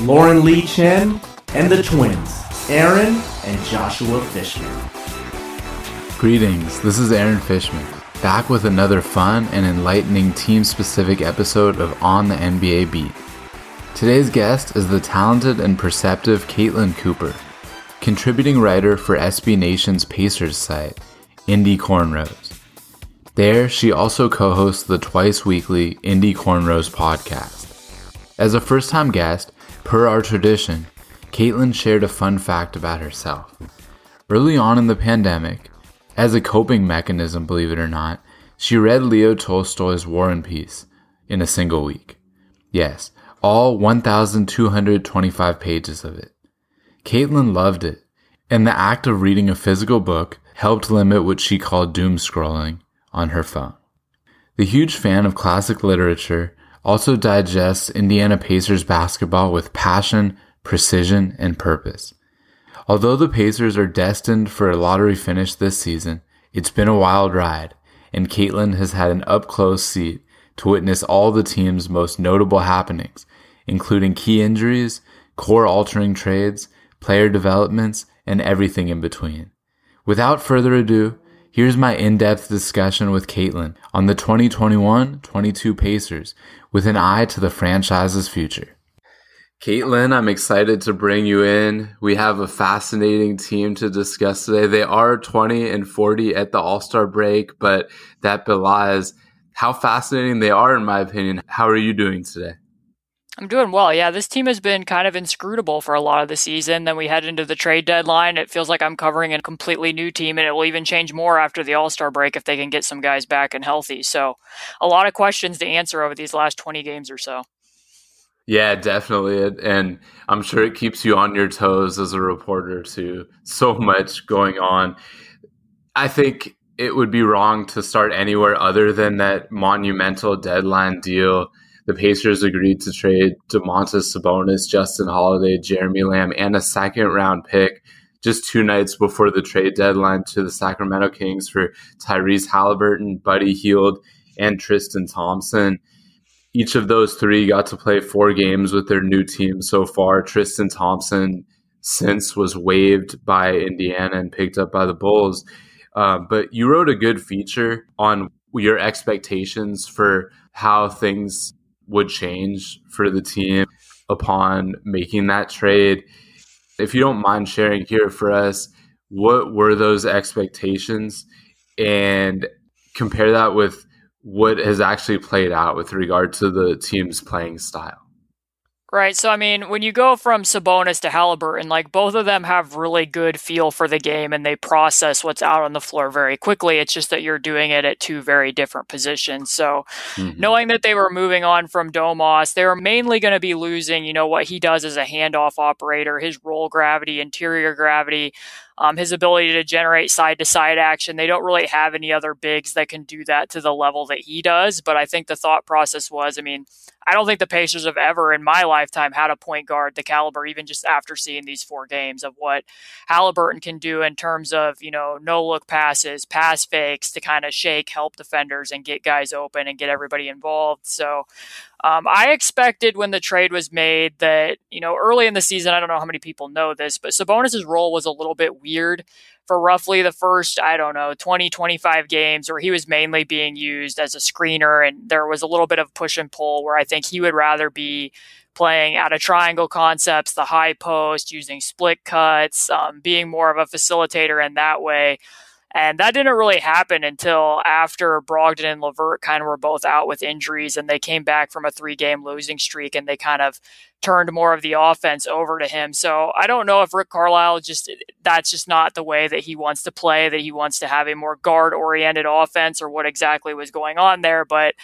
Lauren Lee Chen and the twins, Aaron and Joshua Fishman. Greetings, this is Aaron Fishman, back with another fun and enlightening team specific episode of On the NBA Beat. Today's guest is the talented and perceptive Caitlin Cooper, contributing writer for SB Nation's Pacers site, Indy Cornrows. There, she also co hosts the twice weekly Indy Cornrows podcast. As a first time guest, per our tradition, Caitlin shared a fun fact about herself. Early on in the pandemic, as a coping mechanism, believe it or not, she read Leo Tolstoy's War and Peace in a single week. Yes, all 1,225 pages of it. Caitlin loved it, and the act of reading a physical book helped limit what she called doom scrolling on her phone. The huge fan of classic literature also digests Indiana Pacers basketball with passion, precision, and purpose. Although the Pacers are destined for a lottery finish this season, it's been a wild ride, and Caitlin has had an up close seat to witness all the team's most notable happenings, including key injuries, core altering trades, player developments, and everything in between. Without further ado, here's my in depth discussion with Caitlin on the 2021 22 Pacers with an eye to the franchise's future. Caitlin, I'm excited to bring you in. We have a fascinating team to discuss today. They are 20 and 40 at the All Star break, but that belies how fascinating they are, in my opinion. How are you doing today? I'm doing well. Yeah, this team has been kind of inscrutable for a lot of the season. Then we head into the trade deadline. It feels like I'm covering a completely new team, and it will even change more after the All Star break if they can get some guys back and healthy. So, a lot of questions to answer over these last 20 games or so. Yeah, definitely. And I'm sure it keeps you on your toes as a reporter, too. So much going on. I think it would be wrong to start anywhere other than that monumental deadline deal. The Pacers agreed to trade Domantas Sabonis, Justin Holiday, Jeremy Lamb, and a second round pick just two nights before the trade deadline to the Sacramento Kings for Tyrese Haliburton, Buddy Hield, and Tristan Thompson each of those three got to play four games with their new team so far. Tristan Thompson since was waived by Indiana and picked up by the Bulls. Uh, but you wrote a good feature on your expectations for how things would change for the team upon making that trade. If you don't mind sharing here for us, what were those expectations and compare that with what has actually played out with regard to the team's playing style. Right. So, I mean, when you go from Sabonis to Haliburton, like both of them have really good feel for the game and they process what's out on the floor very quickly. It's just that you're doing it at two very different positions. So, mm-hmm. knowing that they were moving on from Domas, they were mainly going to be losing, you know, what he does as a handoff operator, his roll gravity, interior gravity, um, his ability to generate side to side action. They don't really have any other bigs that can do that to the level that he does. But I think the thought process was I mean, I don't think the Pacers have ever in my lifetime had a point guard the caliber, even just after seeing these four games of what Haliburton can do in terms of, you know, no look passes, pass fakes to kind of shake, help defenders and get guys open and get everybody involved. So um, I expected when the trade was made that, you know, early in the season, I don't know how many people know this, but Sabonis' role was a little bit weird for roughly the first, I don't know, 20, 25 games where he was mainly being used as a screener. And there was a little bit of push and pull where I think he would rather be playing out of triangle concepts, the high post, using split cuts, um, being more of a facilitator in that way. And that didn't really happen until after Brogdon and LeVert kind of were both out with injuries and they came back from a three game losing streak and they kind of turned more of the offense over to him. So I don't know if Rick Carlisle just that's just not the way that he wants to play, that he wants to have a more guard oriented offense or what exactly was going on there. But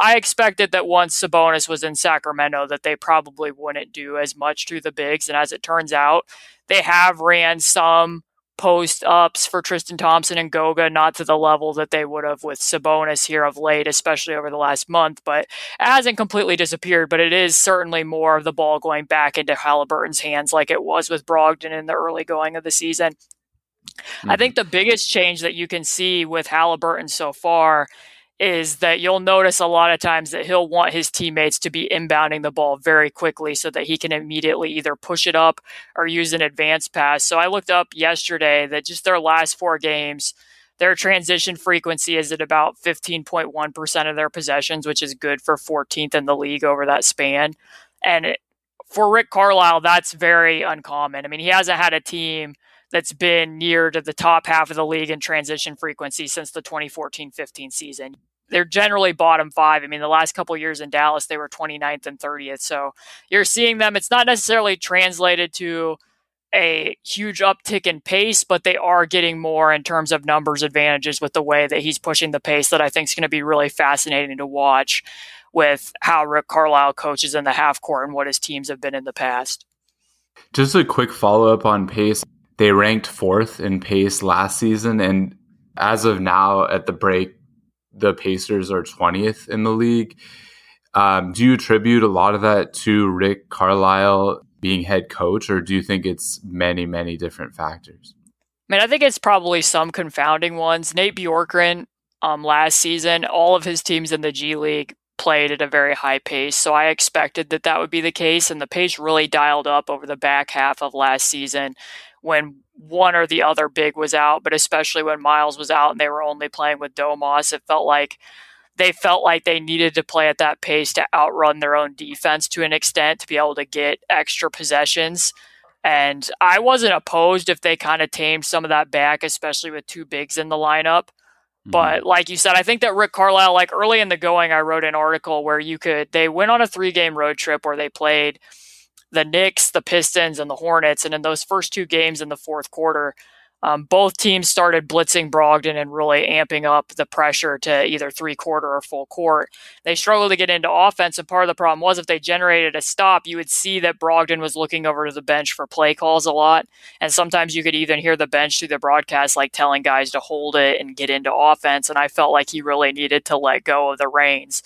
I expected that once Sabonis was in Sacramento that they probably wouldn't do as much to the bigs. And as it turns out, they have ran some post ups for Tristan Thompson and Goga, not to the level that they would have with Sabonis here of late, especially over the last month. But it hasn't completely disappeared, but it is certainly more of the ball going back into Haliburton's hands like it was with Brogdon in the early going of the season. Mm-hmm. I think the biggest change that you can see with Haliburton so far is that you'll notice a lot of times that he'll want his teammates to be inbounding the ball very quickly so that he can immediately either push it up or use an advanced pass. So I looked up yesterday that just their last four games, their transition frequency is at about 15.1% of their possessions, which is good for 14th in the league over that span. And it, for Rick Carlisle, that's very uncommon. I mean, he hasn't had a team that's been near to the top half of the league in transition frequency since the 2014 15 season they're generally bottom five. I mean, the last couple years in Dallas, they were 29th and 30th. So you're seeing them. It's not necessarily translated to a huge uptick in pace, but they are getting more in terms of numbers advantages with the way that he's pushing the pace that I think is going to be really fascinating to watch with how Rick Carlisle coaches in the half court and what his teams have been in the past. Just a quick follow up on pace. They ranked fourth in pace last season. And as of now, at the break, the Pacers are 20th in the league. Um, do you attribute a lot of that to Rick Carlisle being head coach, or do you think it's many, many different factors? I mean, I think it's probably some confounding ones. Nate Bjorkgren, um, last season, all of his teams in the G League played at a very high pace, so I expected that that would be the case, and the pace really dialed up over the back half of last season when one or the other big was out, but especially when Miles was out and they were only playing with Domas, it felt like they felt like they needed to play at that pace to outrun their own defense to an extent to be able to get extra possessions. And I wasn't opposed if they kind of tamed some of that back, especially with two bigs in the lineup. Mm-hmm. But like you said, I think that Rick Carlisle, like early in the going, I wrote an article where you could, they went on a three game road trip where they played the Knicks, the Pistons, and the Hornets. And in those first two games in the fourth quarter, um, both teams started blitzing Brogdon and really amping up the pressure to either three quarter or full court. They struggled to get into offense, and part of the problem was if they generated a stop, you would see that Brogdon was looking over to the bench for play calls a lot. And sometimes you could even hear the bench through the broadcast, like telling guys to hold it and get into offense. And I felt like he really needed to let go of the reins.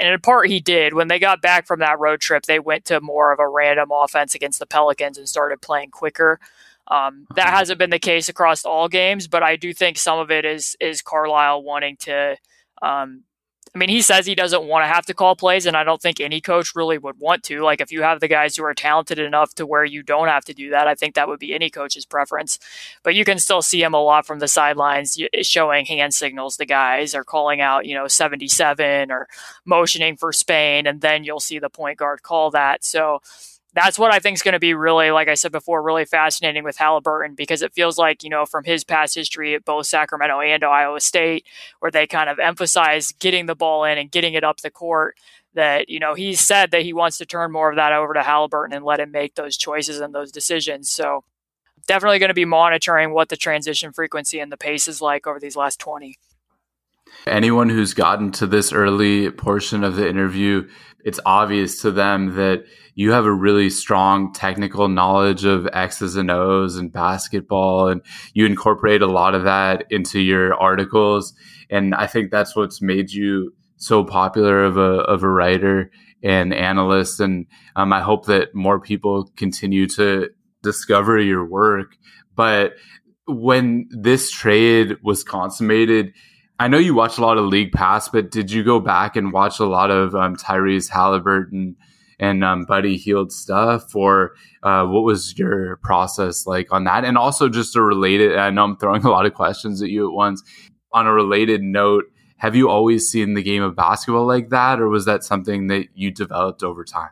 And in part, he did. When they got back from that road trip, they went to more of a random offense against the Pelicans and started playing quicker. Um, that hasn't been the case across all games, but I do think some of it is is Carlisle wanting to. Um, I mean, he says he doesn't want to have to call plays, and I don't think any coach really would want to. Like, if you have the guys who are talented enough to where you don't have to do that, I think that would be any coach's preference. But you can still see him a lot from the sidelines showing hand signals to guys or calling out, you know, 77 or motioning for Spain, and then you'll see the point guard call that. So, that's what I think is going to be really, like I said before, really fascinating with Haliburton because it feels like, you know, from his past history at both Sacramento and Iowa State, where they kind of emphasize getting the ball in and getting it up the court, that, you know, he's said that he wants to turn more of that over to Haliburton and let him make those choices and those decisions. So definitely going to be monitoring what the transition frequency and the pace is like over these last 20. Anyone who's gotten to this early portion of the interview, it's obvious to them that you have a really strong technical knowledge of X's and O's and basketball, and you incorporate a lot of that into your articles. And I think that's what's made you so popular of a of a writer and analyst. And um, I hope that more people continue to discover your work. But when this trade was consummated, I know you watched a lot of League Pass, but did you go back and watch a lot of um, Tyrese Haliburton and um, Buddy Hield stuff, or uh, what was your process like on that? And also, just a related, I know I'm throwing a lot of questions at you at once. On a related note, have you always seen the game of basketball like that, or was that something that you developed over time?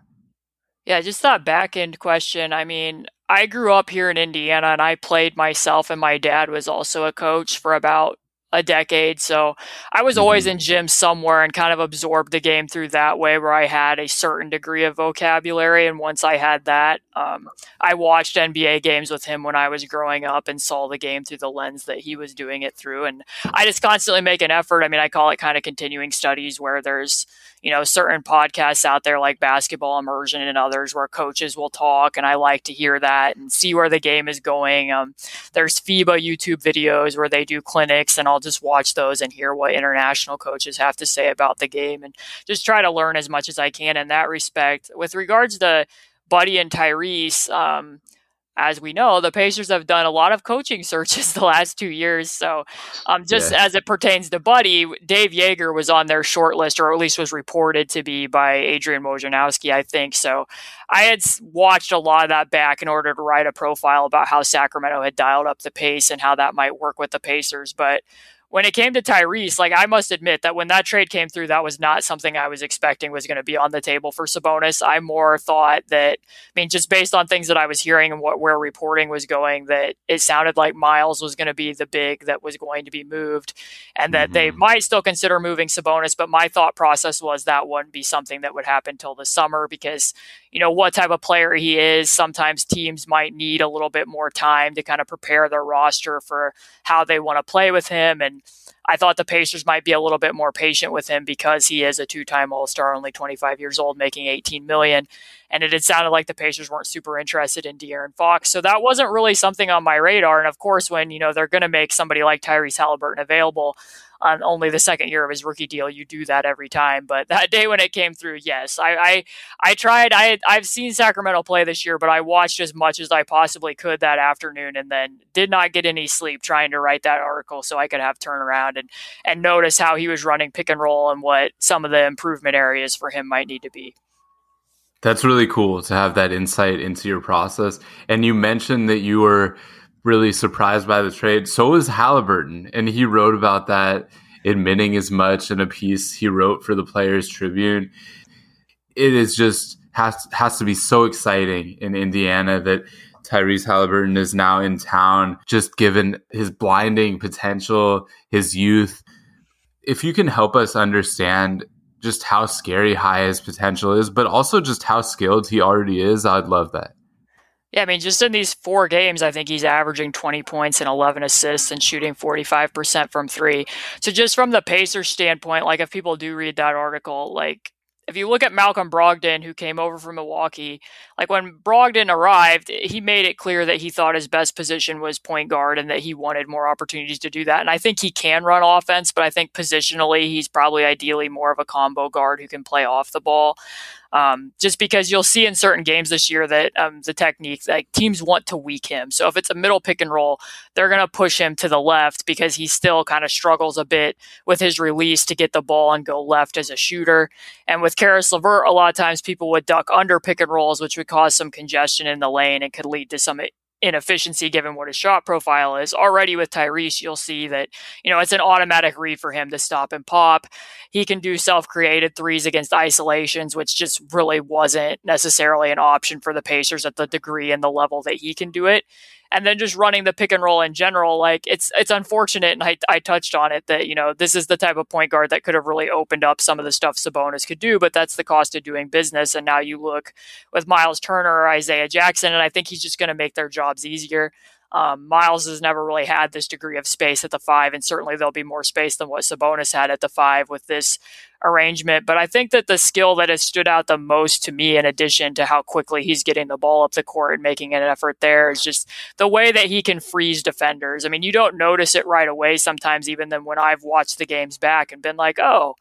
Yeah, just that back end question. I mean, I grew up here in Indiana and I played myself, and my dad was also a coach for about a decade. So I was always in gym somewhere and kind of absorbed the game through that way where I had a certain degree of vocabulary. And once I had that, um, I watched NBA games with him when I was growing up and saw the game through the lens that he was doing it through. And I just constantly make an effort. I mean, I call it kind of continuing studies where there's, you know, certain podcasts out there like Basketball Immersion and others where coaches will talk. And I like to hear that and see where the game is going. Um, there's FIBA YouTube videos where they do clinics and I'll just watch those and hear what international coaches have to say about the game and just try to learn as much as I can in that respect. With regards to Buddy and Tyrese, um, as we know, the Pacers have done a lot of coaching searches the last two years. So, um, just yeah. as it pertains to Buddy, Dave Joerger was on their short list, or at least was reported to be by Adrian Wojnarowski, I think. So, I had watched a lot of that back in order to write a profile about how Sacramento had dialed up the pace and how that might work with the Pacers. But when it came to Tyrese, like I must admit that when that trade came through, that was not something I was expecting was going to be on the table for Sabonis. I more thought that, I mean, just based on things that I was hearing and what where reporting was going, that it sounded like Miles was going to be the big that was going to be moved, and that mm-hmm. they might still consider moving Sabonis. But my thought process was that wouldn't be something that would happen till the summer because you know what type of player he is. Sometimes teams might need a little bit more time to kind of prepare their roster for how they want to play with him. And I thought the Pacers might be a little bit more patient with him because he is a two-time All-Star, only 25 years old, making 18 million. And it had sounded like the Pacers weren't super interested in De'Aaron Fox, so that wasn't really something on my radar. And of course, when you know they're going to make somebody like Tyrese Haliburton available, on only the second year of his rookie deal. You do that every time. But that day when it came through, yes, I I, I tried. I I've seen Sacramento play this year, but I watched as much as I possibly could that afternoon, and then did not get any sleep trying to write that article so I could have turnaround and and notice how he was running pick and roll and what some of the improvement areas for him might need to be. That's really cool to have that insight into your process. And you mentioned that you were really surprised by the trade. So was Haliburton, and he wrote about that, admitting as much in a piece he wrote for the Players Tribune. It is just has has to be so exciting in Indiana that Tyrese Haliburton is now in town, just given his blinding potential, his youth. If you can help us understand just how scary high his potential is, but also just how skilled he already is, I'd love that. Yeah, I mean, just in these four games, I think he's averaging 20 points and 11 assists and shooting 45% from three. So, just from the Pacers standpoint, like if people do read that article, like if you look at Malcolm Brogdon, who came over from Milwaukee, like when Brogdon arrived, he made it clear that he thought his best position was point guard and that he wanted more opportunities to do that. And I think he can run offense, but I think positionally, he's probably ideally more of a combo guard who can play off the ball. Um, just because you'll see in certain games this year that um, the technique, like teams want to weak him. So if it's a middle pick and roll, they're going to push him to the left because he still kind of struggles a bit with his release to get the ball and go left as a shooter. And with Caris LeVert, a lot of times people would duck under pick and rolls, which would cause some congestion in the lane and could lead to some inefficiency given what his shot profile is. Already with Tyrese, you'll see that, you know, it's an automatic read for him to stop and pop. He can do self created threes against isolations, which just really wasn't necessarily an option for the Pacers at the degree and the level that he can do it and then just running the pick and roll in general like it's it's unfortunate and I, I touched on it that you know this is the type of point guard that could have really opened up some of the stuff Sabonis could do but that's the cost of doing business and now you look with Miles Turner or Isaiah Jackson and I think he's just going to make their jobs easier um, Miles has never really had this degree of space at the five, and certainly there'll be more space than what Sabonis had at the five with this arrangement. But I think that the skill that has stood out the most to me, in addition to how quickly he's getting the ball up the court and making an effort there, is just the way that he can freeze defenders. I mean, you don't notice it right away sometimes, even then when I've watched the games back and been like, oh,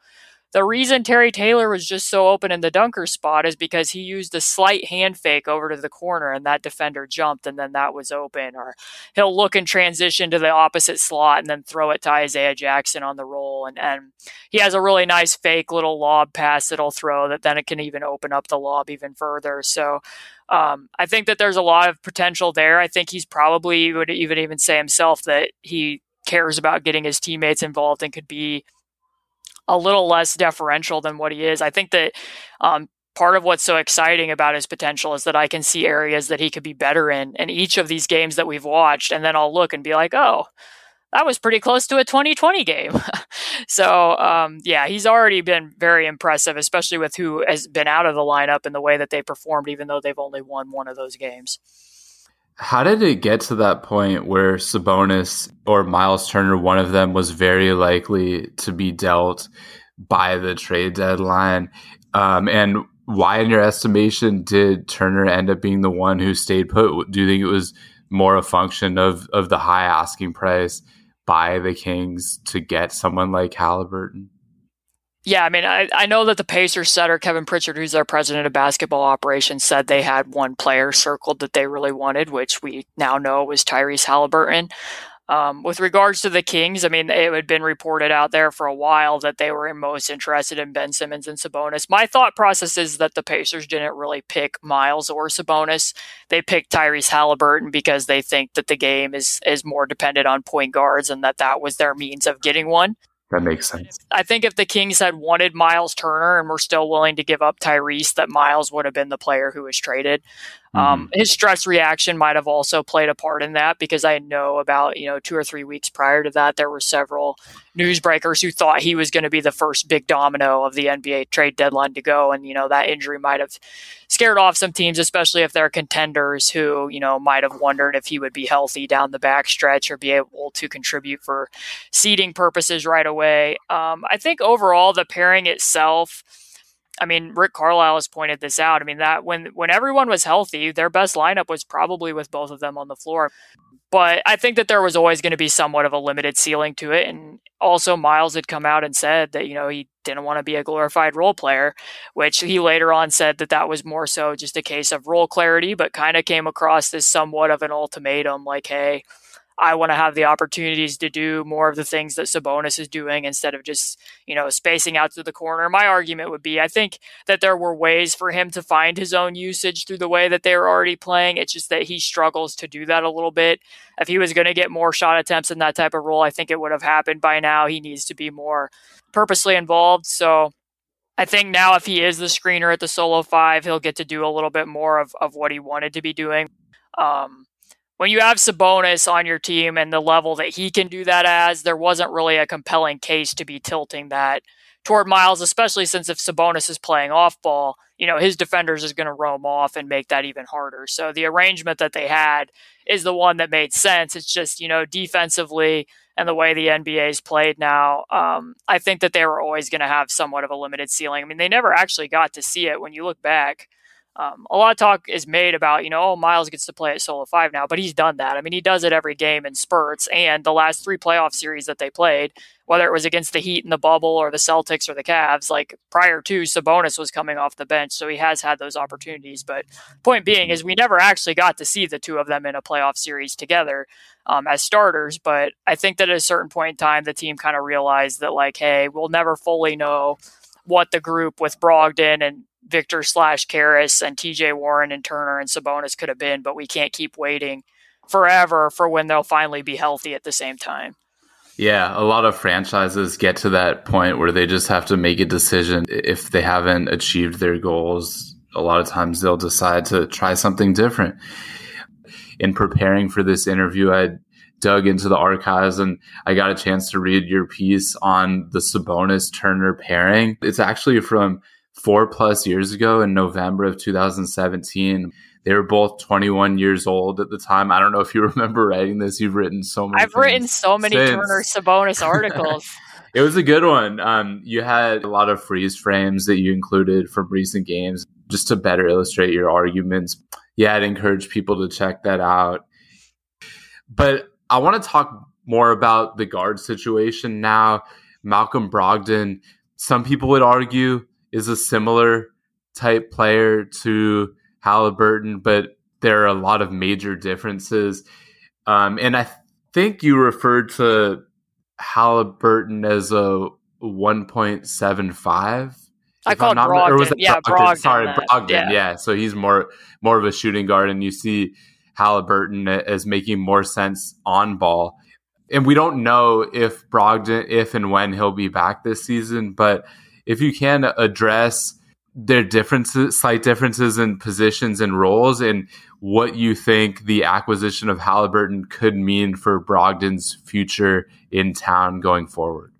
the reason Terry Taylor was just so open in the dunker spot is because he used a slight hand fake over to the corner and that defender jumped and then that was open. Or he'll look and transition to the opposite slot and then throw it to Isaiah Jackson on the roll. And, and he has a really nice fake little lob pass that'll throw that then it can even open up the lob even further. So um, I think that there's a lot of potential there. I think he's probably would even even say himself that he cares about getting his teammates involved and could be a little less deferential than what he is. I think that um, part of what's so exciting about his potential is that I can see areas that he could be better in in each of these games that we've watched, and then I'll look and be like, oh. that was pretty close to a 2020 game. so, um, yeah, he's already been very impressive, especially with who has been out of the lineup and the way that they performed, even though they've only won one of those games. How did it get to that point where Sabonis or Miles Turner, one of them, was very likely to be dealt by the trade deadline? Um, and why, in your estimation, did Turner end up being the one who stayed put? Do you think it was more a function of of the high asking price by the Kings to get someone like Haliburton? Yeah, I mean, I, I know that the Pacers setter, Kevin Pritchard, who's their president of basketball operations, said they had one player circled that they really wanted, which we now know was Tyrese Haliburton. Um, with regards to the Kings, I mean, it had been reported out there for a while that they were most interested in Ben Simmons and Sabonis. My thought process is that the Pacers didn't really pick Miles or Sabonis. They picked Tyrese Haliburton because they think that the game is is more dependent on point guards and that that was their means of getting one. That makes sense. I think if the Kings had wanted Miles Turner and were still willing to give up Tyrese, that Miles would have been the player who was traded. Um, mm-hmm. His stress reaction might have also played a part in that because I know about you know two or three weeks prior to that there were several newsbreakers who thought he was going to be the first big domino of the NBA trade deadline to go, and you know that injury might have scared off some teams, especially if they're contenders who you know might have wondered if he would be healthy down the backstretch or be able to contribute for seeding purposes right away. Um, I think overall the pairing itself I mean, Rick Carlisle has pointed this out. I mean, that when when everyone was healthy, their best lineup was probably with both of them on the floor. But I think that there was always going to be somewhat of a limited ceiling to it. And also, Miles had come out and said that, you know, he didn't want to be a glorified role player, which he later on said that that was more so just a case of role clarity, but kind of came across as somewhat of an ultimatum like, hey, I want to have the opportunities to do more of the things that Sabonis is doing instead of just, you know, spacing out to the corner. My argument would be I think that there were ways for him to find his own usage through the way that they were already playing. It's just that he struggles to do that a little bit. If he was going to get more shot attempts in that type of role, I think it would have happened by now. He needs to be more purposely involved. So I think now if he is the screener at the solo five, he'll get to do a little bit more of, of what he wanted to be doing. Um, when you have Sabonis on your team and the level that he can do that as, there wasn't really a compelling case to be tilting that toward Miles, especially since if Sabonis is playing off ball, you know, his defenders is going to roam off and make that even harder. So the arrangement that they had is the one that made sense. It's just, you know, defensively and the way the NBA is played now, um, I think that they were always going to have somewhat of a limited ceiling. I mean, they never actually got to see it when you look back. Um, a lot of talk is made about, you know, oh, Miles gets to play at solo five now, but he's done that. I mean, he does it every game in spurts. And the last three playoff series that they played, whether it was against the Heat in the bubble or the Celtics or the Cavs, like prior to Sabonis was coming off the bench. So he has had those opportunities. But point being is we never actually got to see the two of them in a playoff series together um, as starters. But I think that at a certain point in time, the team kind of realized that, like, hey, we'll never fully know what the group with Brogdon and Victor slash Caris and TJ Warren and Turner and Sabonis could have been, but we can't keep waiting forever for when they'll finally be healthy at the same time. Yeah, a lot of franchises get to that point where they just have to make a decision. If they haven't achieved their goals, a lot of times they'll decide to try something different. In preparing for this interview, I dug into the archives and I got a chance to read your piece on the Sabonis Turner pairing. It's actually from four plus years ago in November of 2017. They were both 21 years old at the time. I don't know if you remember writing this. You've written so many. I've written so many since. Turner Sabonis articles. it was a good one. Um, you had a lot of freeze frames that you included from recent games just to better illustrate your arguments. Yeah, I'd encourage people to check that out. But I want to talk more about the guard situation now. Malcolm Brogdon, some people would argue is a similar type player to Haliburton, but there are a lot of major differences. Um, and I think you referred to Haliburton as a 1.75. I call it Brogdon. Or was it yeah, Brogdon. Brogdon Sorry, Brogdon. Yeah. yeah. So he's more more of a shooting guard, and you see Haliburton as making more sense on ball. And we don't know if Brogdon, if and when he'll be back this season, but if you can address their differences, slight differences in positions and roles, and what you think the acquisition of Haliburton could mean for Brogdon's future in town going forward.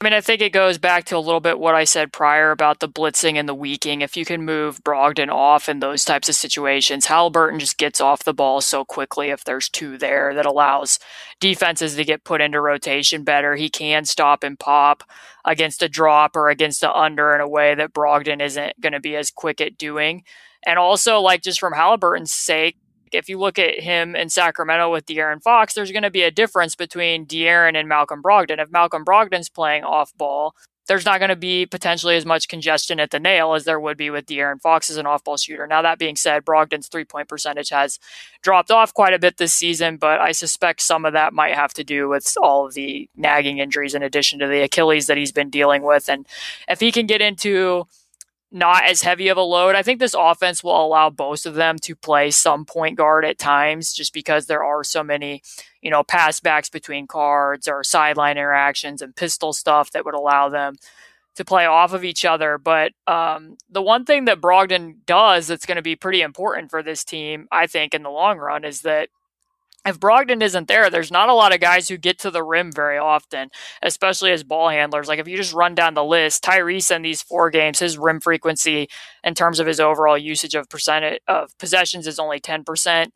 I mean, I think it goes back to a little bit what I said prior about the blitzing and the weaking. If you can move Brogdon off in those types of situations, Haliburton just gets off the ball so quickly if there's two there that allows defenses to get put into rotation better. He can stop and pop against a drop or against the under in a way that Brogdon isn't going to be as quick at doing. And also, like, just from Haliburton's sake, if you look at him in Sacramento with De'Aaron Fox, there's going to be a difference between De'Aaron and Malcolm Brogdon. If Malcolm Brogdon's playing off ball, there's not going to be potentially as much congestion at the nail as there would be with De'Aaron Fox as an off ball shooter. Now, that being said, Brogdon's three point percentage has dropped off quite a bit this season, but I suspect some of that might have to do with all of the nagging injuries in addition to the Achilles that he's been dealing with. And if he can get into not as heavy of a load. I think this offense will allow both of them to play some point guard at times just because there are so many, you know, pass backs between cards or sideline interactions and pistol stuff that would allow them to play off of each other. But um, the one thing that Brogdon does that's going to be pretty important for this team, I think, in the long run is that if Brogdon isn't there, there's not a lot of guys who get to the rim very often, especially as ball handlers. Like if you just run down the list, Tyrese in these four games, his rim frequency in terms of his overall usage of percentage of possessions is only 10%.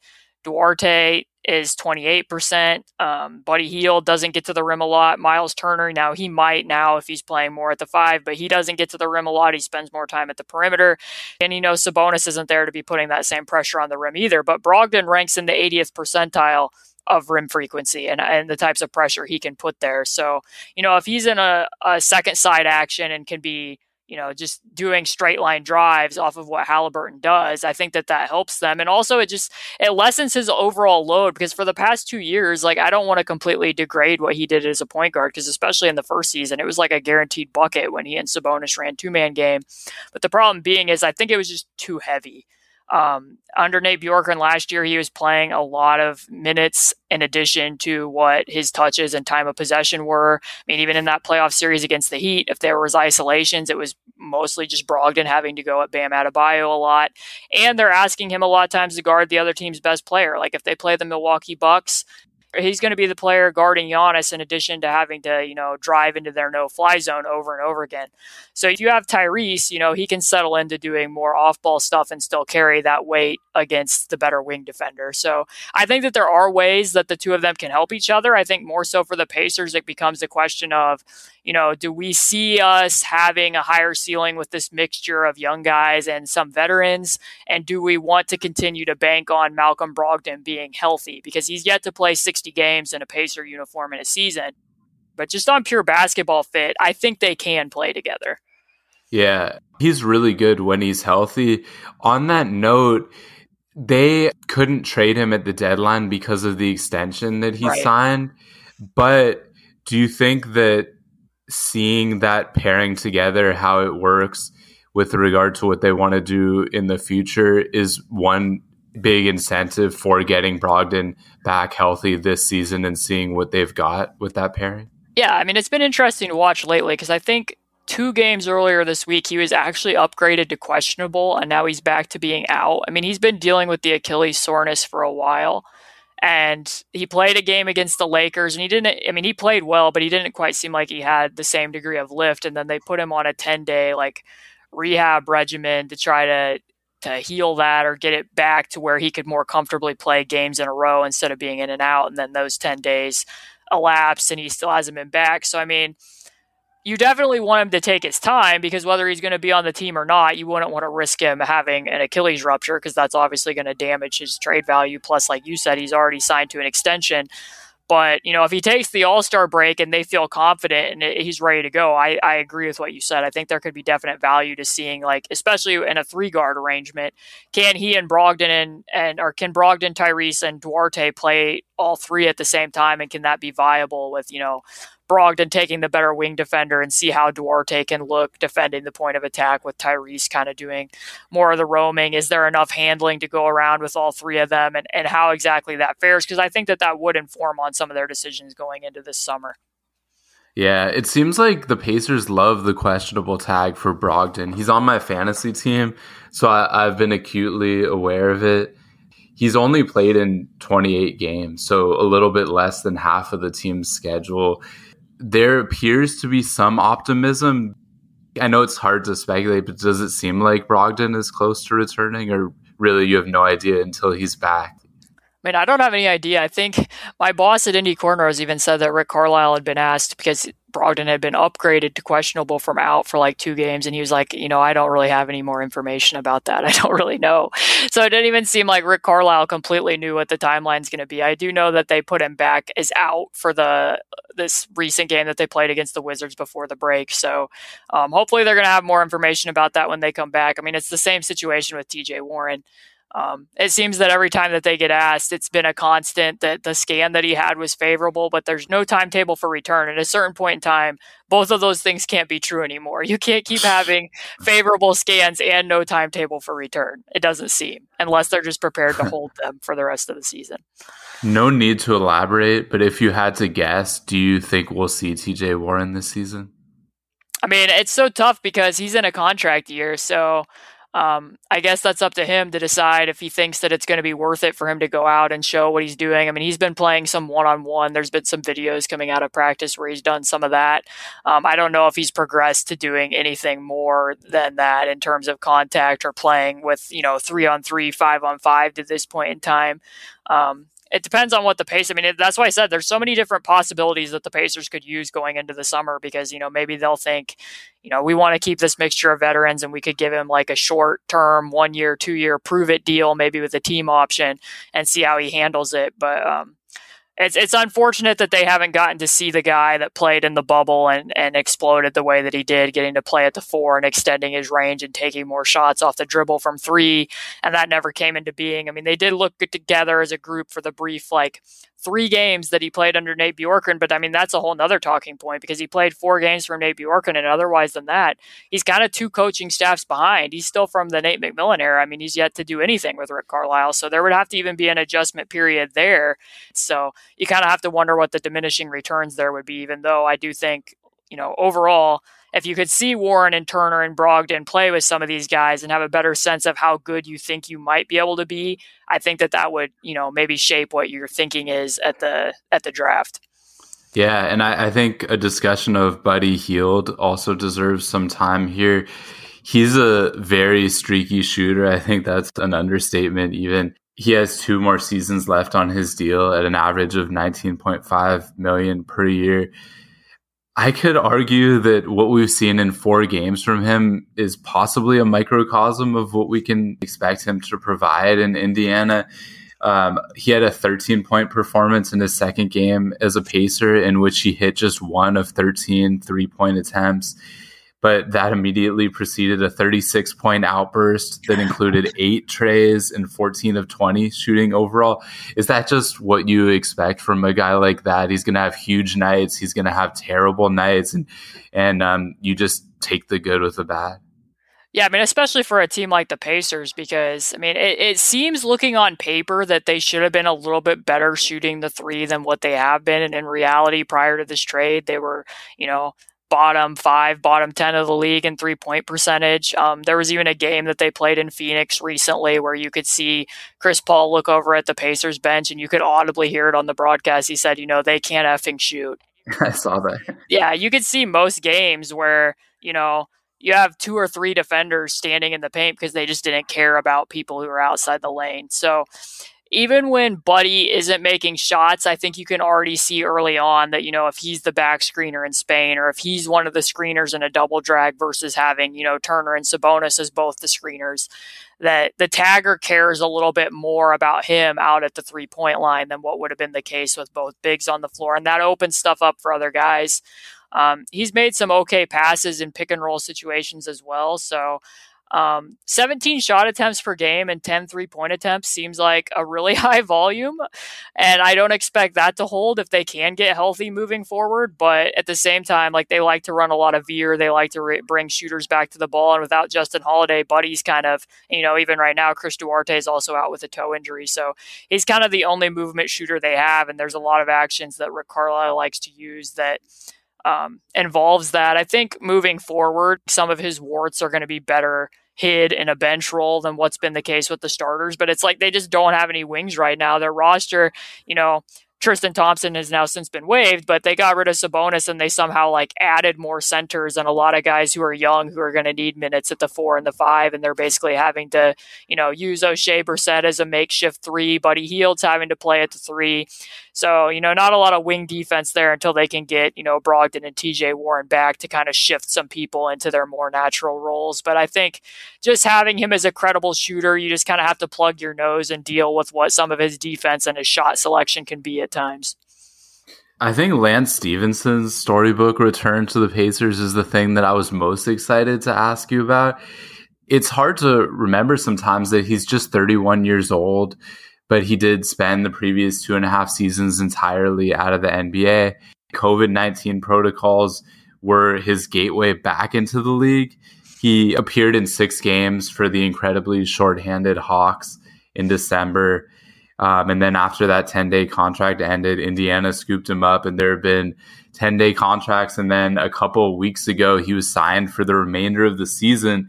Duarte is 28%. Um, Buddy Hield doesn't get to the rim a lot. Miles Turner, now he might now if he's playing more at the five, but he doesn't get to the rim a lot. He spends more time at the perimeter. And you know, Sabonis isn't there to be putting that same pressure on the rim either. But Brogdon ranks in the 80th percentile of rim frequency and, and the types of pressure he can put there. So, you know, if he's in a, a second side action and can be you know, just doing straight line drives off of what Haliburton does. I think that that helps them. And also it just, it lessens his overall load because for the past two years, like I don't want to completely degrade what he did as a point guard because especially in the first season, it was like a guaranteed bucket when he and Sabonis ran two man game. But the problem being is I think it was just too heavy. Um, under Nate Bjorkgren last year, he was playing a lot of minutes in addition to what his touches and time of possession were. I mean, even in that playoff series against the Heat, if there was isolations, it was mostly just Brogdon having to go at Bam Adebayo a lot. And they're asking him a lot of times to guard the other team's best player. Like if they play the Milwaukee Bucks, he's going to be the player guarding Giannis in addition to having to, you know, drive into their no fly zone over and over again. So if you have Tyrese, you know, he can settle into doing more off ball stuff and still carry that weight against the better wing defender. So I think that there are ways that the two of them can help each other. I think more so for the Pacers, it becomes a question of, you know, do we see us having a higher ceiling with this mixture of young guys and some veterans? And do we want to continue to bank on Malcolm Brogdon being healthy? Because he's yet to play 60 games in a Pacer uniform in a season. But just on pure basketball fit, I think they can play together. Yeah, he's really good when he's healthy. On that note, they couldn't trade him at the deadline because of the extension that he right. signed. But do you think that seeing that pairing together, how it works with regard to what they want to do in the future, is one big incentive for getting Brogdon back healthy this season and seeing what they've got with that pairing? Yeah, I mean, it's been interesting to watch lately because I think two games earlier this week, he was actually upgraded to questionable, and now he's back to being out. I mean, he's been dealing with the Achilles soreness for a while and he played a game against the Lakers and he didn't I mean he played well but he didn't quite seem like he had the same degree of lift and then they put him on a 10-day like rehab regimen to try to to heal that or get it back to where he could more comfortably play games in a row instead of being in and out and then those 10 days elapsed and he still hasn't been back. So I mean you definitely want him to take his time because whether he's going to be on the team or not, you wouldn't want to risk him having an Achilles rupture because that's obviously going to damage his trade value. Plus, like you said, he's already signed to an extension. But you know, if he takes the All Star break and they feel confident and he's ready to go, I, I agree with what you said. I think there could be definite value to seeing, like, especially in a three guard arrangement, can he and Brogdon and and or can Brogdon, Tyrese, and Duarte play all three at the same time, and can that be viable with you know Brogdon taking the better wing defender and see how Duarte can look defending the point of attack with Tyrese kind of doing more of the roaming. Is there enough handling to go around with all three of them and, and how exactly that fares? Because I think that that would inform on some of their decisions going into this summer. Yeah, it seems like the Pacers love the questionable tag for Brogdon. He's on my fantasy team, so I, have been acutely aware of it. He's only played in 28 games, so a little bit less than half of the team's schedule. There appears to be some optimism. I know it's hard to speculate, but does it seem like Brogdon is close to returning, or really you have no idea until he's back? I mean, I don't have any idea. I think my boss at Indy Cornrows even said that Rick Carlisle had been asked because Brogdon had been upgraded to questionable from out for like two games, and he was like, you know, I don't really have any more information about that. I don't really know. So it didn't even seem like Rick Carlisle completely knew what the timeline's going to be. I do know that they put him back as out for the this recent game that they played against the Wizards before the break. So um, hopefully they're going to have more information about that when they come back. I mean, it's the same situation with T.J. Warren. Um, it seems that every time that they get asked, it's been a constant that the scan that he had was favorable, but there's no timetable for return. At a certain point in time, both of those things can't be true anymore. You can't keep having favorable scans and no timetable for return. It doesn't seem, unless they're just prepared to hold them for the rest of the season. No need to elaborate, but if you had to guess, do you think we'll see TJ Warren this season? I mean, it's so tough because he's in a contract year. So um, I guess that's up to him to decide if he thinks that it's going to be worth it for him to go out and show what he's doing. I mean, he's been playing some one on one. There's been some videos coming out of practice where he's done some of that. Um, I don't know if he's progressed to doing anything more than that in terms of contact or playing with, you know, three on three, five on five to this point in time. Um, it depends on what the pace. I mean, it, that's why I said there's so many different possibilities that the Pacers could use going into the summer because you know maybe they'll think, you know, we want to keep this mixture of veterans and we could give him like a short term, one year, two year, prove it deal, maybe with a team option and see how he handles it. But um, it's it's unfortunate that they haven't gotten to see the guy that played in the bubble and, and exploded the way that he did, getting to play at the four and extending his range and taking more shots off the dribble from three, and that never came into being. I mean, they did look good together as a group for the brief like three games that he played under Nate Bjorkgren, but I mean that's a whole nother talking point because he played four games from Nate Bjorkgren, and otherwise than that, he's kind of two coaching staffs behind. He's still from the Nate McMillan era. I mean, he's yet to do anything with Rick Carlisle, so there would have to even be an adjustment period there. So you kind of have to wonder what the diminishing returns there would be. Even though I do think, you know, overall if you could see Warren and Turner and Brogdon play with some of these guys and have a better sense of how good you think you might be able to be, I think that that would, you know, maybe shape what your thinking is at the at the draft. Yeah, and I, I think a discussion of Buddy Hield also deserves some time here. He's a very streaky shooter. I think that's an understatement. Even he has two more seasons left on his deal at an average of 19.5 million per year. I could argue that what we've seen in four games from him is possibly a microcosm of what we can expect him to provide in Indiana. Um, he had a 13 point performance in his second game as a pacer, in which he hit just one of 13 three point attempts but that immediately preceded a 36 point outburst that included eight treys and 14 of 20 shooting overall. Is that just what you expect from a guy like that? He's going to have huge nights. He's going to have terrible nights, and and um, you just take the good with the bad. Yeah, I mean, especially for a team like the Pacers, because I mean, it, it, seems looking on paper that they should have been a little bit better shooting the three than what they have been. And in reality, prior to this trade, they were, you know, bottom five, bottom 10 of the league in three point percentage. Um, there was even a game that they played in Phoenix recently where you could see Chris Paul look over at the Pacers bench and you could audibly hear it on the broadcast. He said, you know, they can't effing shoot. I saw that. Yeah, you could see most games where, you know, you have two or three defenders standing in the paint because they just didn't care about people who are outside the lane. So even when Buddy isn't making shots, I think you can already see early on that, you know, if he's the back screener in Spain or if he's one of the screeners in a double drag versus having, you know, Turner and Sabonis as both the screeners, that the tagger cares a little bit more about him out at the three point line than what would have been the case with both bigs on the floor. And that opens stuff up for other guys. Um, he's made some okay passes in pick and roll situations as well. So um, 17 shot attempts per game and 10 three point attempts seems like a really high volume. And I don't expect that to hold if they can get healthy moving forward. But at the same time, like they like to run a lot of veer. They like to re- bring shooters back to the ball. And without Justin Holiday, Buddy's kind of, you know, even right now, Chris Duarte is also out with a toe injury. So he's kind of the only movement shooter they have. And there's a lot of actions that Rick Carlisle likes to use that um, involves that. I think moving forward, some of his warts are going to be better hid in a bench role than what's been the case with the starters. But it's like they just don't have any wings right now. Their roster, you know, Tristan Thompson has now since been waived, but they got rid of Sabonis and they somehow like added more centers and a lot of guys who are young who are going to need minutes at the four and the five, and they're basically having to, you know, use Oshae Brissett as a makeshift three. Buddy Hield's having to play at the three. So, you know, not a lot of wing defense there until they can get, you know, Brogdon and TJ Warren back to kind of shift some people into their more natural roles. But I think just having him as a credible shooter, you just kind of have to plug your nose and deal with what some of his defense and his shot selection can be at times. I think Lance Stephenson's storybook return to the Pacers is the thing that I was most excited to ask you about. It's hard to remember sometimes that he's just 31 years old but he did spend the previous two and a half seasons entirely out of the NBA. COVID 19 protocols were his gateway back into the league. He appeared in six games for the incredibly shorthanded Hawks in December. Um, and then after that 10 day contract ended, Indiana scooped him up, and there have been 10 day contracts. And then a couple of weeks ago, he was signed for the remainder of the season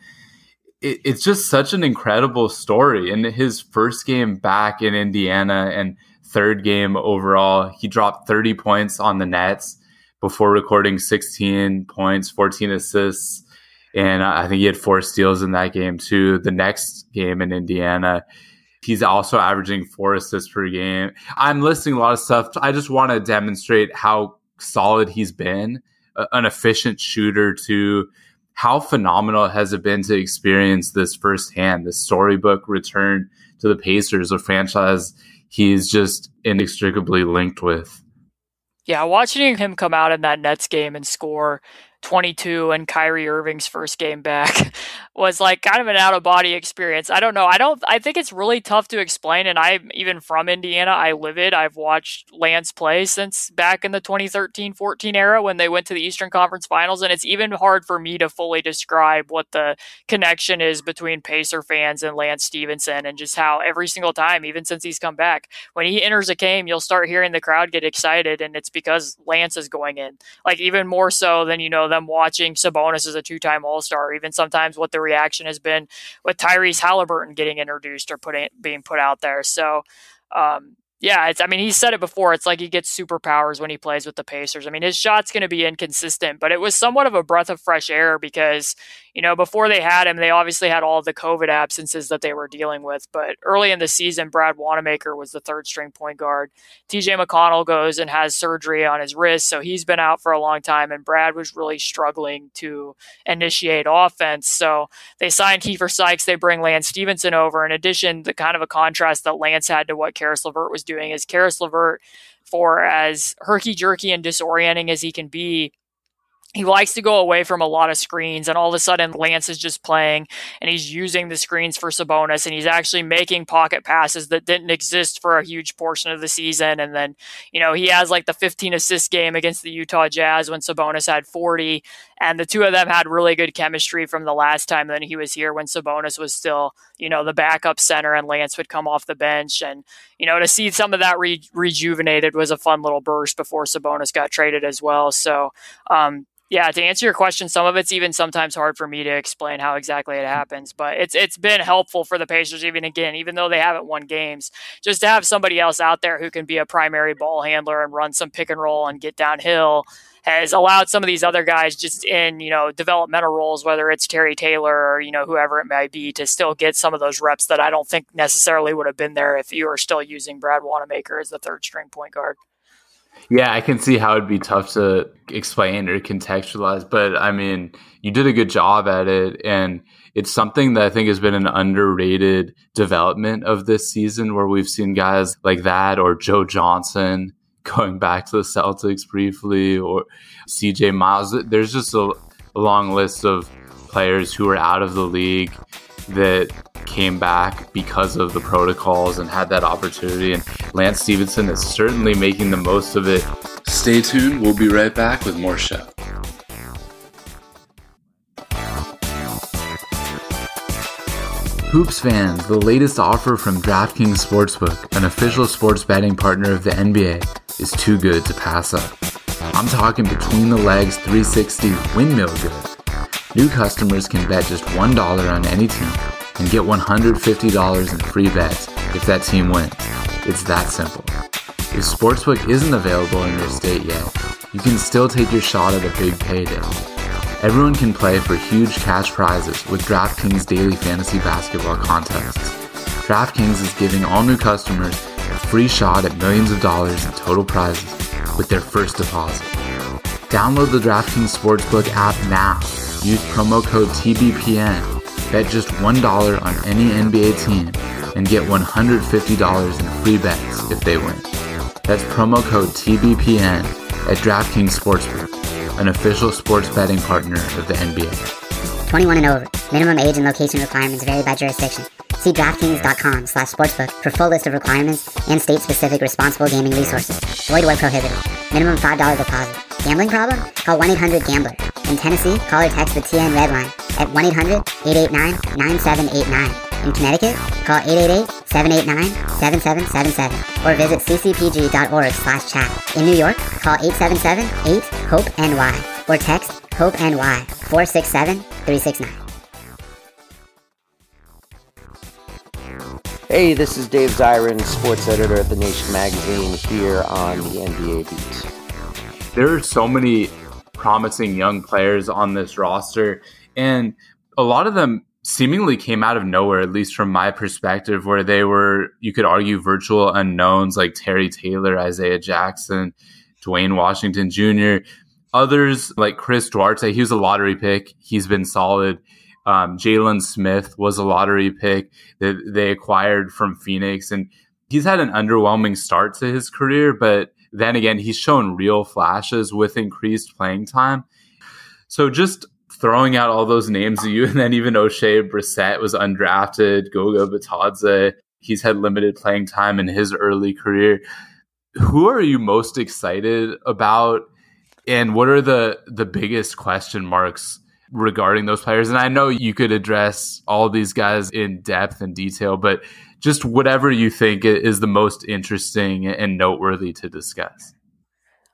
it, it's just such an incredible story. In his first game back in Indiana and third game overall, he dropped 30 points on the Nets before recording 16 points, 14 assists. And I think he had four steals in that game too. The next game in Indiana, he's also averaging four assists per game. I'm listing a lot of stuff. I just want to demonstrate how solid he's been, an efficient shooter to how phenomenal has it been to experience this firsthand, this storybook return to the Pacers, a franchise he's just inextricably linked with? Yeah, watching him come out in that Nets game and score 22 and Kyrie Irving's first game back was like kind of an out of body experience. I don't know. I don't I think it's really tough to explain and I'm even from Indiana. I live it. I've watched Lance play since back in the 2013-14 era when they went to the Eastern Conference Finals and it's even hard for me to fully describe what the connection is between Pacer fans and Lance Stephenson and just how every single time even since he's come back when he enters a game you'll start hearing the crowd get excited and it's because Lance is going in. Like even more so than you know them watching Sabonis as a two time All Star, even sometimes what the reaction has been with Tyrese Haliburton getting introduced or putting being put out there. So, um, yeah, it's. I mean, he said it before. It's like he gets superpowers when he plays with the Pacers. I mean, his shot's going to be inconsistent, but it was somewhat of a breath of fresh air because you know, before they had him, they obviously had all the COVID absences that they were dealing with. But early in the season, Brad Wanamaker was the third string point guard. TJ McConnell goes and has surgery on his wrist, so he's been out for a long time. And Brad was really struggling to initiate offense. So they signed Keifer Sykes. They bring Lance Stephenson over. In addition, the kind of a contrast that Lance had to what Caris LeVert was doing is Caris LeVert, for as herky jerky and disorienting as he can be, he likes to go away from a lot of screens, and all of a sudden Lance is just playing, and he's using the screens for Sabonis, and he's actually making pocket passes that didn't exist for a huge portion of the season. And then, you know, he has like the 15 assist game against the Utah Jazz when Sabonis had 40, and the two of them had really good chemistry from the last time that he was here when Sabonis was still, you know, the backup center, and Lance would come off the bench, and you know, to see some of that re- rejuvenated was a fun little burst before Sabonis got traded as well. So, um, yeah, to answer your question, some of it's even sometimes hard for me to explain how exactly it happens, but it's it's been helpful for the Pacers even again, even though they haven't won games, just to have somebody else out there who can be a primary ball handler and run some pick and roll and get downhill has allowed some of these other guys just in, you know, developmental roles, whether it's Terry Taylor or, you know, whoever it may be, to still get some of those reps that I don't think necessarily would have been there if you were still using Brad Wanamaker as the third string point guard. Yeah, I can see how it'd be tough to explain or contextualize, but I mean, you did a good job at it. And it's something that I think has been an underrated development of this season where we've seen guys like that or Joe Johnson going back to the Celtics briefly or CJ Miles. There's just a, a long list of players who are out of the league that came back because of the protocols and had that opportunity. And Lance Stephenson is certainly making the most of it. Stay tuned. We'll be right back with more show. Hoops fans, the latest offer from DraftKings Sportsbook, an official sports betting partner of the NBA, is too good to pass up. I'm talking between the legs 360 windmill good. New customers can bet just $1 on any team and get $150 in free bets if that team wins. It's that simple. If Sportsbook isn't available in your state yet, you can still take your shot at a big payday. Everyone can play for huge cash prizes with DraftKings daily fantasy basketball contests. DraftKings is giving all new customers a free shot at millions of dollars in total prizes with their first deposit. Download the DraftKings Sportsbook app now. Use promo code TBPN. Bet just $1 on any NBA team and get $150 in free bets if they win. That's promo code TBPN at DraftKings Sportsbook, an official sports betting partner of the NBA. 21 and over. Minimum age and location requirements vary by jurisdiction. See DraftKings.com slash sportsbook for full list of requirements and state-specific responsible gaming resources. Void where prohibited. Minimum $5 deposit. Gambling problem? Call 1-800-GAMBLER. In Tennessee, call or text the TN Red Line at 1-800-889-9789. In Connecticut, call 888-789-7777 or visit ccpg.org slash chat. In New York, call 877-8-HOPE-NY or text HOPE-NY 467-369. Hey, this is Dave Zirin, sports editor at The Nation magazine here on the NBA Beat. There are so many promising young players on this roster, and a lot of them seemingly came out of nowhere, at least from my perspective, where they were, you could argue, virtual unknowns like Terry Taylor, Isaiah Jackson, Duane Washington Jr. Others like Chris Duarte, he was a lottery pick. He's been solid. Um, Jalen Smith was a lottery pick that they acquired from Phoenix, and he's had an underwhelming start to his career, but then again, he's shown real flashes with increased playing time. So just throwing out all those names to you, and then even Oshae Brissett was undrafted, Goga Bitadze, he's had limited playing time in his early career. Who are you most excited about? And what are the the biggest question marks regarding those players? And I know you could address all these guys in depth and detail, but just whatever you think is the most interesting and noteworthy to discuss.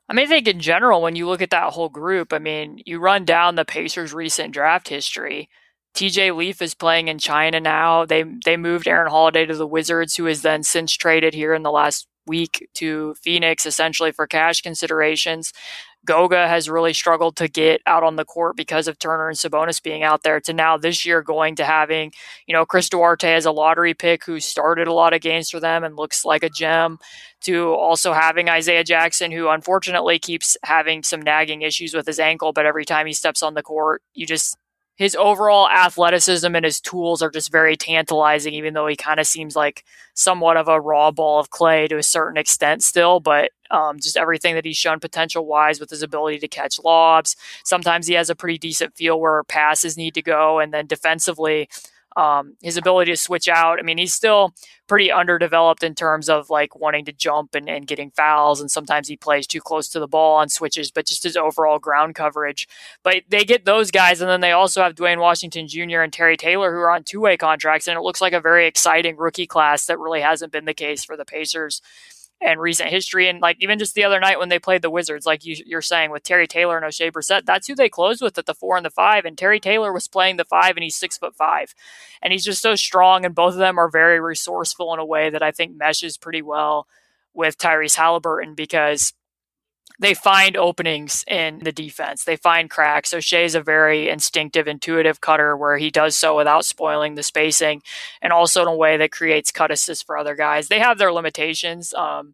I mean, I think in general, when you look at that whole group, I mean, you run down the Pacers' recent draft history. TJ Leaf is playing in China now. They they moved Aaron Holiday to the Wizards, who is then since traded here in the last week to Phoenix, essentially for cash considerations. Goga has really struggled to get out on the court because of Turner and Sabonis being out there to now this year going to having, you know, Chris Duarte as a lottery pick who started a lot of games for them and looks like a gem to also having Isaiah Jackson who unfortunately keeps having some nagging issues with his ankle, but every time he steps on the court, you just his overall athleticism and his tools are just very tantalizing, even though he kind of seems like somewhat of a raw ball of clay to a certain extent still. But um, just everything that he's shown potential wise with his ability to catch lobs. Sometimes he has a pretty decent feel where passes need to go. And then defensively, um, his ability to switch out. I mean, he's still pretty underdeveloped in terms of like wanting to jump and, and getting fouls. And sometimes he plays too close to the ball on switches, but just his overall ground coverage. But they get those guys. And then they also have Duane Washington Jr. and Terry Taylor, who are on two way contracts. And it looks like a very exciting rookie class that really hasn't been the case for the Pacers and recent history. And like even just the other night when they played the Wizards, like you, are saying with Terry Taylor and Oshae Brissett, that's who they closed with at the four and the five. And Terry Taylor was playing the five, and he's six foot five, and he's just so strong. And both of them are very resourceful in a way that I think meshes pretty well with Tyrese Haliburton because they find openings in the defense. They find cracks. Oshae is a very instinctive, intuitive cutter where he does so without spoiling the spacing and also in a way that creates cut assists for other guys. They have their limitations. Um,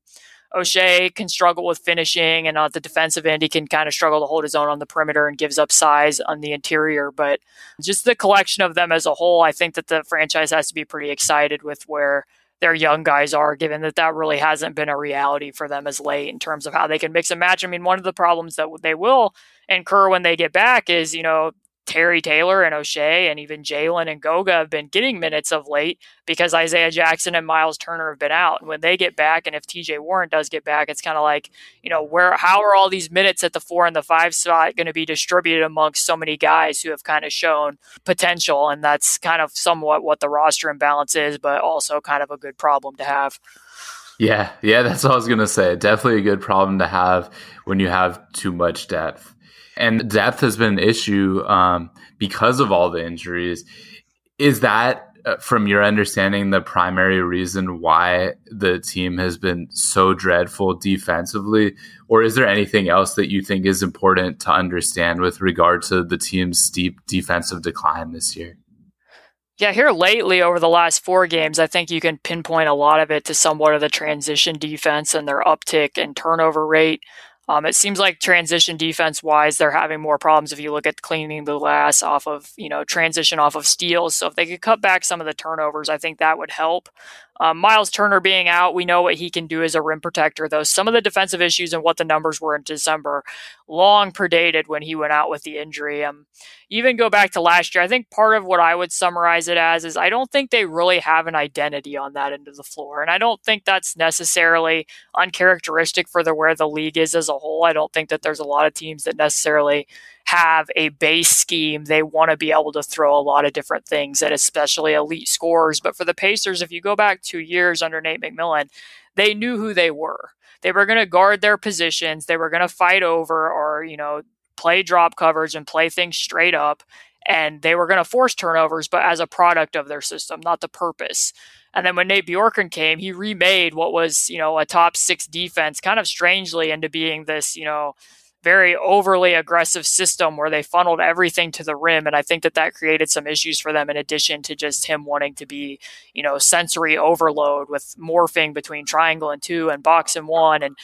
Oshae can struggle with finishing, and on the defensive end, he can kind of struggle to hold his own on the perimeter and gives up size on the interior. But just the collection of them as a whole, I think that the franchise has to be pretty excited with where their young guys are, given that that really hasn't been a reality for them as late in terms of how they can mix and match. I mean, one of the problems that they will incur when they get back is, you know, Terry Taylor and Oshae and even Jalen and Goga have been getting minutes of late because Isaiah Jackson and Miles Turner have been out. And when they get back, and if TJ Warren does get back, it's kind of like, you know, where how are all these minutes at the four and the five spot going to be distributed amongst so many guys who have kind of shown potential? And that's kind of somewhat what the roster imbalance is, but also kind of a good problem to have. Yeah, yeah, that's what I was gonna say. Definitely a good problem to have when you have too much depth, and depth has been an issue um, because of all the injuries. Is that, uh, from your understanding, the primary reason why the team has been so dreadful defensively, or is there anything else that you think is important to understand with regard to the team's steep defensive decline this year? Yeah, here lately over the last four games, I think you can pinpoint a lot of it to somewhat of the transition defense and their uptick in turnover rate. Um, it seems like transition defense wise, they're having more problems if you look at cleaning the glass off of, you know, transition off of steals. So if they could cut back some of the turnovers, I think that would help. Um, Miles Turner being out, we know what he can do as a rim protector, though. Some of the defensive issues and what the numbers were in December long predated when he went out with the injury. Um, even go back to last year, I think part of what I would summarize it as is I don't think they really have an identity on that end of the floor. And I don't think that's necessarily uncharacteristic for the where the league is as a whole. I don't think that there's a lot of teams that necessarily have a base scheme, they want to be able to throw a lot of different things and especially elite scores. But for the Pacers, if you go back two years under Nate McMillan, they knew who they were. They were going to guard their positions. They were going to fight over or, you know, play drop coverage and play things straight up. And they were going to force turnovers, but as a product of their system, not the purpose. And then when Nate Bjorkgren came, he remade what was, you know, a top six defense kind of strangely into being this, you know, very overly aggressive system where they funneled everything to the rim. And I think that that created some issues for them in addition to just him wanting to be, you know, sensory overload with morphing between triangle and two and box and one and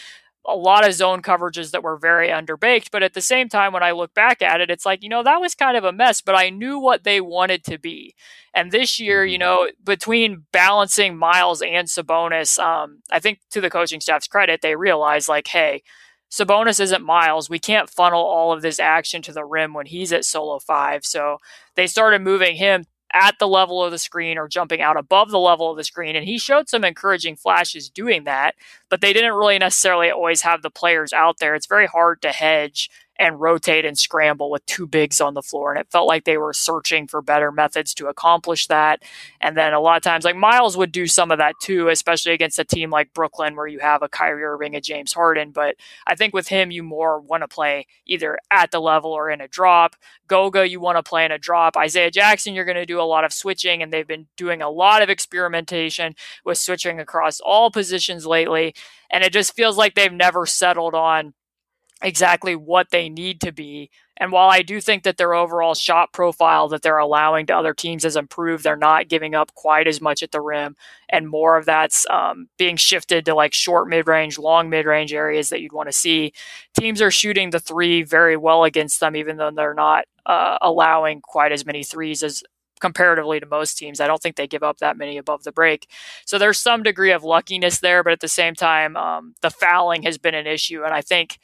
a lot of zone coverages that were very underbaked. But at the same time, when I look back at it, it's like, you know, that was kind of a mess, but I knew what they wanted to be. And this year, you mm-hmm. know, between balancing Miles and Sabonis, um, I think to the coaching staff's credit, they realized like, hey, Sabonis isn't Miles. We can't funnel all of this action to the rim when he's at solo five. So they started moving him at the level of the screen or jumping out above the level of the screen. And he showed some encouraging flashes doing that, but they didn't really necessarily always have the players out there. It's very hard to hedge and rotate and scramble with two bigs on the floor. And it felt like they were searching for better methods to accomplish that. And then a lot of times, like Miles would do some of that too, especially against a team like Brooklyn where you have a Kyrie Irving, a James Harden. But I think with him, you more want to play either at the level or in a drop. Goga, you want to play in a drop. Isaiah Jackson, you're going to do a lot of switching, and they've been doing a lot of experimentation with switching across all positions lately. And it just feels like they've never settled on exactly what they need to be. And while I do think that their overall shot profile that they're allowing to other teams has improved, they're not giving up quite as much at the rim, and more of that's um, being shifted to like short mid range, long mid range areas that you'd want to see. Teams are shooting the three very well against them, even though they're not uh, allowing quite as many threes as comparatively to most teams. I don't think they give up that many above the break. So there's some degree of luckiness there, but at the same time, um, the fouling has been an issue, and I think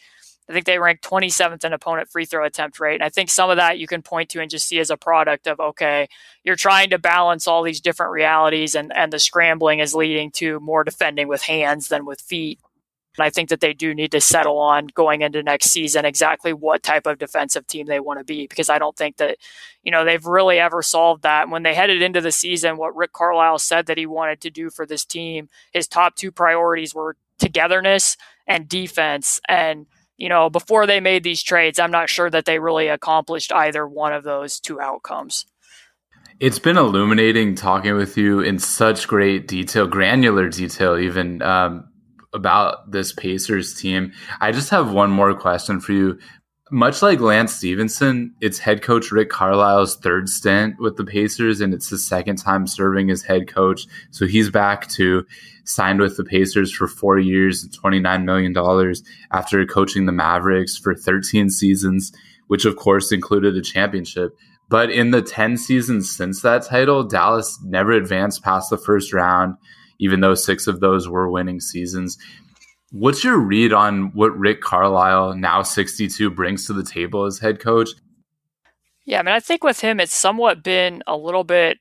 I think they ranked 27th in opponent free throw attempt rate. And I think some of that you can point to and just see as a product of, okay, you're trying to balance all these different realities and, and the scrambling is leading to more defending with hands than with feet. And I think that they do need to settle on going into next season exactly what type of defensive team they want to be because I don't think that, you know, they've really ever solved that. When they headed into the season, what Rick Carlisle said that he wanted to do for this team, his top two priorities were togetherness and defense. And you know, before they made these trades, I'm not sure that they really accomplished either one of those two outcomes. It's been illuminating talking with you in such great detail, granular detail, even um, about this Pacers team. I just have one more question for you. Much like Lance Stephenson, it's head coach Rick Carlisle's third stint with the Pacers, and it's his second time serving as head coach. So he's back to signed with the Pacers for four years and $29 million after coaching the Mavericks for 13 seasons, which of course included a championship. But in the 10 seasons since that title, Dallas never advanced past the first round, even though six of those were winning seasons. What's your read on what Rick Carlisle, now 62, brings to the table as head coach? Yeah, I mean, I think with him, it's somewhat been a little bit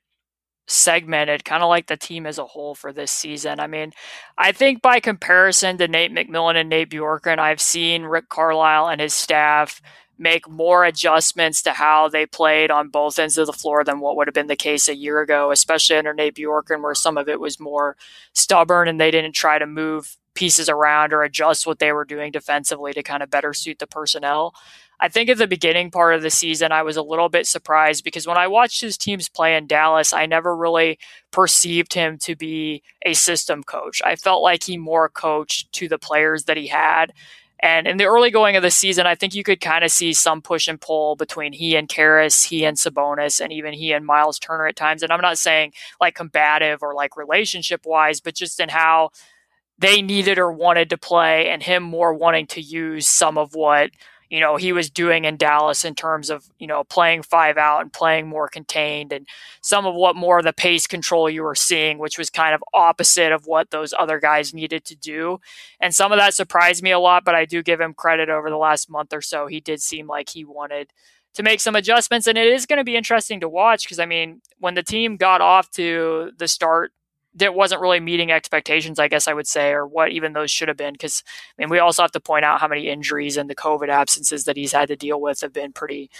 segmented, kind of like the team as a whole for this season. I mean, I think by comparison to Nate McMillan and Nate Bjorkgren, I've seen Rick Carlisle and his staff make more adjustments to how they played on both ends of the floor than what would have been the case a year ago, especially under Nate Bjorkgren, where some of it was more stubborn and they didn't try to move pieces around or adjust what they were doing defensively to kind of better suit the personnel. I think at the beginning part of the season, I was a little bit surprised because when I watched his teams play in Dallas, I never really perceived him to be a system coach. I felt like he more coached to the players that he had. And in the early going of the season, I think you could kind of see some push and pull between he and Caris, he and Sabonis, and even he and Miles Turner at times. And I'm not saying like combative or like relationship wise, but just in how they needed or wanted to play, and him more wanting to use some of what you know he was doing in Dallas in terms of you know playing five out and playing more contained and some of what more of the pace control you were seeing which was kind of opposite of what those other guys needed to do. And some of that surprised me a lot but I do give him credit over the last month or so. He did seem like he wanted to make some adjustments and it is going to be interesting to watch because I mean when the team got off to the start that wasn't really meeting expectations, I guess I would say, or what even those should have been. Because I mean, we also have to point out how many injuries and the COVID absences that he's had to deal with have been pretty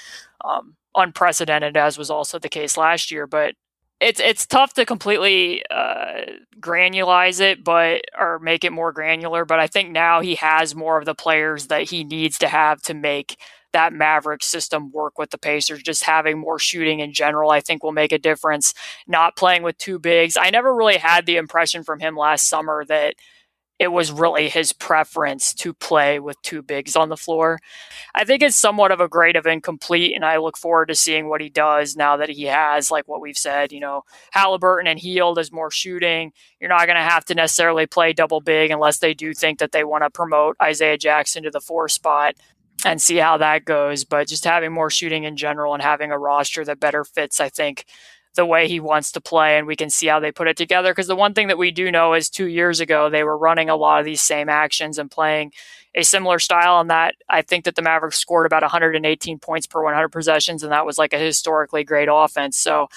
um, unprecedented, as was also the case last year. But it's it's tough to completely uh, granulize it, but or make it more granular. But I think now he has more of the players that he needs to have to make that Maverick system work with the Pacers. Just having more shooting in general, I think, will make a difference. Not playing with two bigs. I never really had the impression from him last summer that it was really his preference to play with two bigs on the floor. I think it's somewhat of a grade of incomplete, and I look forward to seeing what he does now that he has, like what we've said, you know, Haliburton and Hield as more shooting. You're not going to have to necessarily play double big unless they do think that they want to promote Isaiah Jackson to the four spot and see how that goes. But just having more shooting in general and having a roster that better fits, I think, the way he wants to play, and we can see how they put it together. Because the one thing that we do know is two years ago, they were running a lot of these same actions and playing a similar style. And that I think that the Mavericks scored about 118 points per 100 possessions, and that was like a historically great offense. So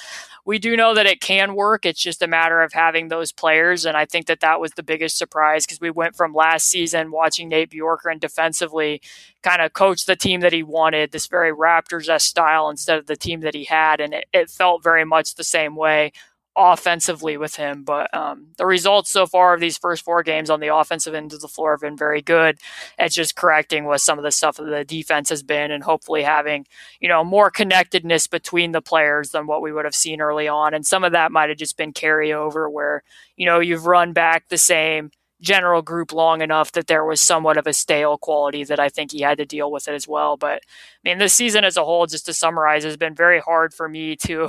we do know that it can work. It's just a matter of having those players. And I think that that was the biggest surprise because we went from last season watching Nate Bjorkgren defensively kind of coach the team that he wanted, this very Raptors esque style instead of the team that he had. And it, it felt very much the same way offensively with him. But um, the results so far of these first four games on the offensive end of the floor have been very good at just correcting what some of the stuff that the defense has been and hopefully having, you know, more connectedness between the players than what we would have seen early on. And some of that might have just been carryover where, you know, you've run back the same general group long enough that there was somewhat of a stale quality that I think he had to deal with it as well. But I mean, this season as a whole, just to summarize, has been very hard for me to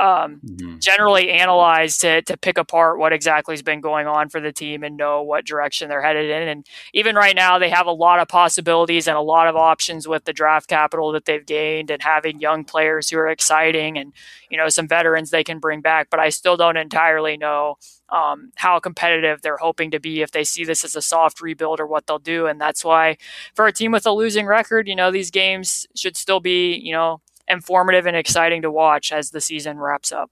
um, mm-hmm. generally analyze to to pick apart what exactly has been going on for the team and know what direction they're headed in. And even right now, they have a lot of possibilities and a lot of options with the draft capital that they've gained and having young players who are exciting and you know some veterans they can bring back. But I still don't entirely know um, how competitive they're hoping to be if they see this as a soft rebuild or what they'll do. And that's why for a team with a losing record, you know, these games should still be, you know, informative and exciting to watch as the season wraps up.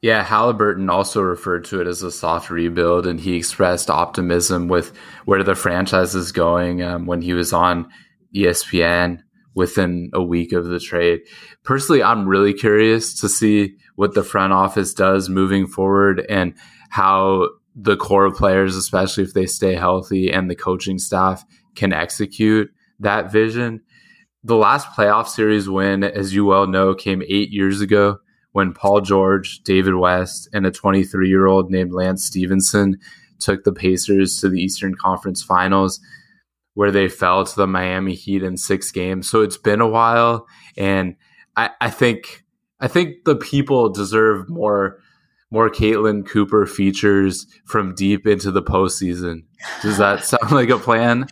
Yeah, Haliburton also referred to it as a soft rebuild, and he expressed optimism with where the franchise is going um, when he was on ESPN within a week of the trade. Personally, I'm really curious to see what the front office does moving forward and how the core players, especially if they stay healthy and the coaching staff can execute that vision. The last playoff series win, as you well know, came eight years ago when Paul George, David West, and a 23 year old named Lance Stephenson took the Pacers to the Eastern Conference Finals, where they fell to the Miami Heat in six games. So it's been a while, and I, I think I think the people deserve more more Caitlin Cooper features from deep into the postseason. Does that sound like a plan?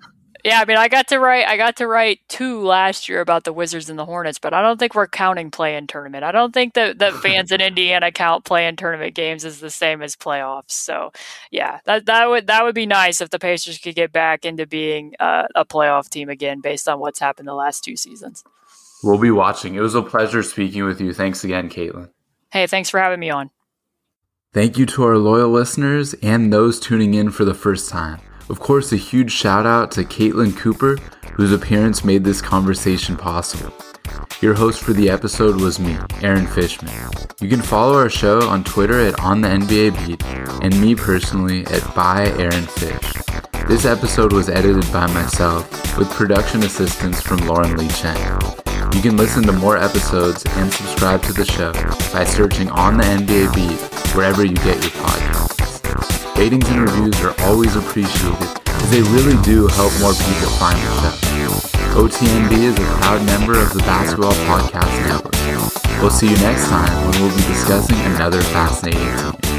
Yeah, I mean, I got to write. I got to write two last year about the Wizards and the Hornets, but I don't think we're counting play-in tournament. I don't think that that fans in Indiana count play-in tournament games as the same as playoffs. So, yeah, that that would that would be nice if the Pacers could get back into being uh, a playoff team again, based on what's happened the last two seasons. We'll be watching. It was a pleasure speaking with you. Thanks again, Caitlin. Hey, thanks for having me on. Thank you to our loyal listeners and those tuning in for the first time. Of course, a huge shout out to Caitlin Cooper whose appearance made this conversation possible. Your host for the episode was me, Aaron Fishman. You can follow our show on Twitter at On the NBA Beat and me personally at By Aaron Fish. This episode was edited by myself with production assistance from Lauren Lee Chen. You can listen to more episodes and subscribe to the show by searching On the NBA Beat wherever you get your podcasts. Ratings and reviews are always appreciated as they really do help more people find the show. OTNB is a proud member of the Basketball Podcast Network. We'll see you next time when we'll be discussing another fascinating team.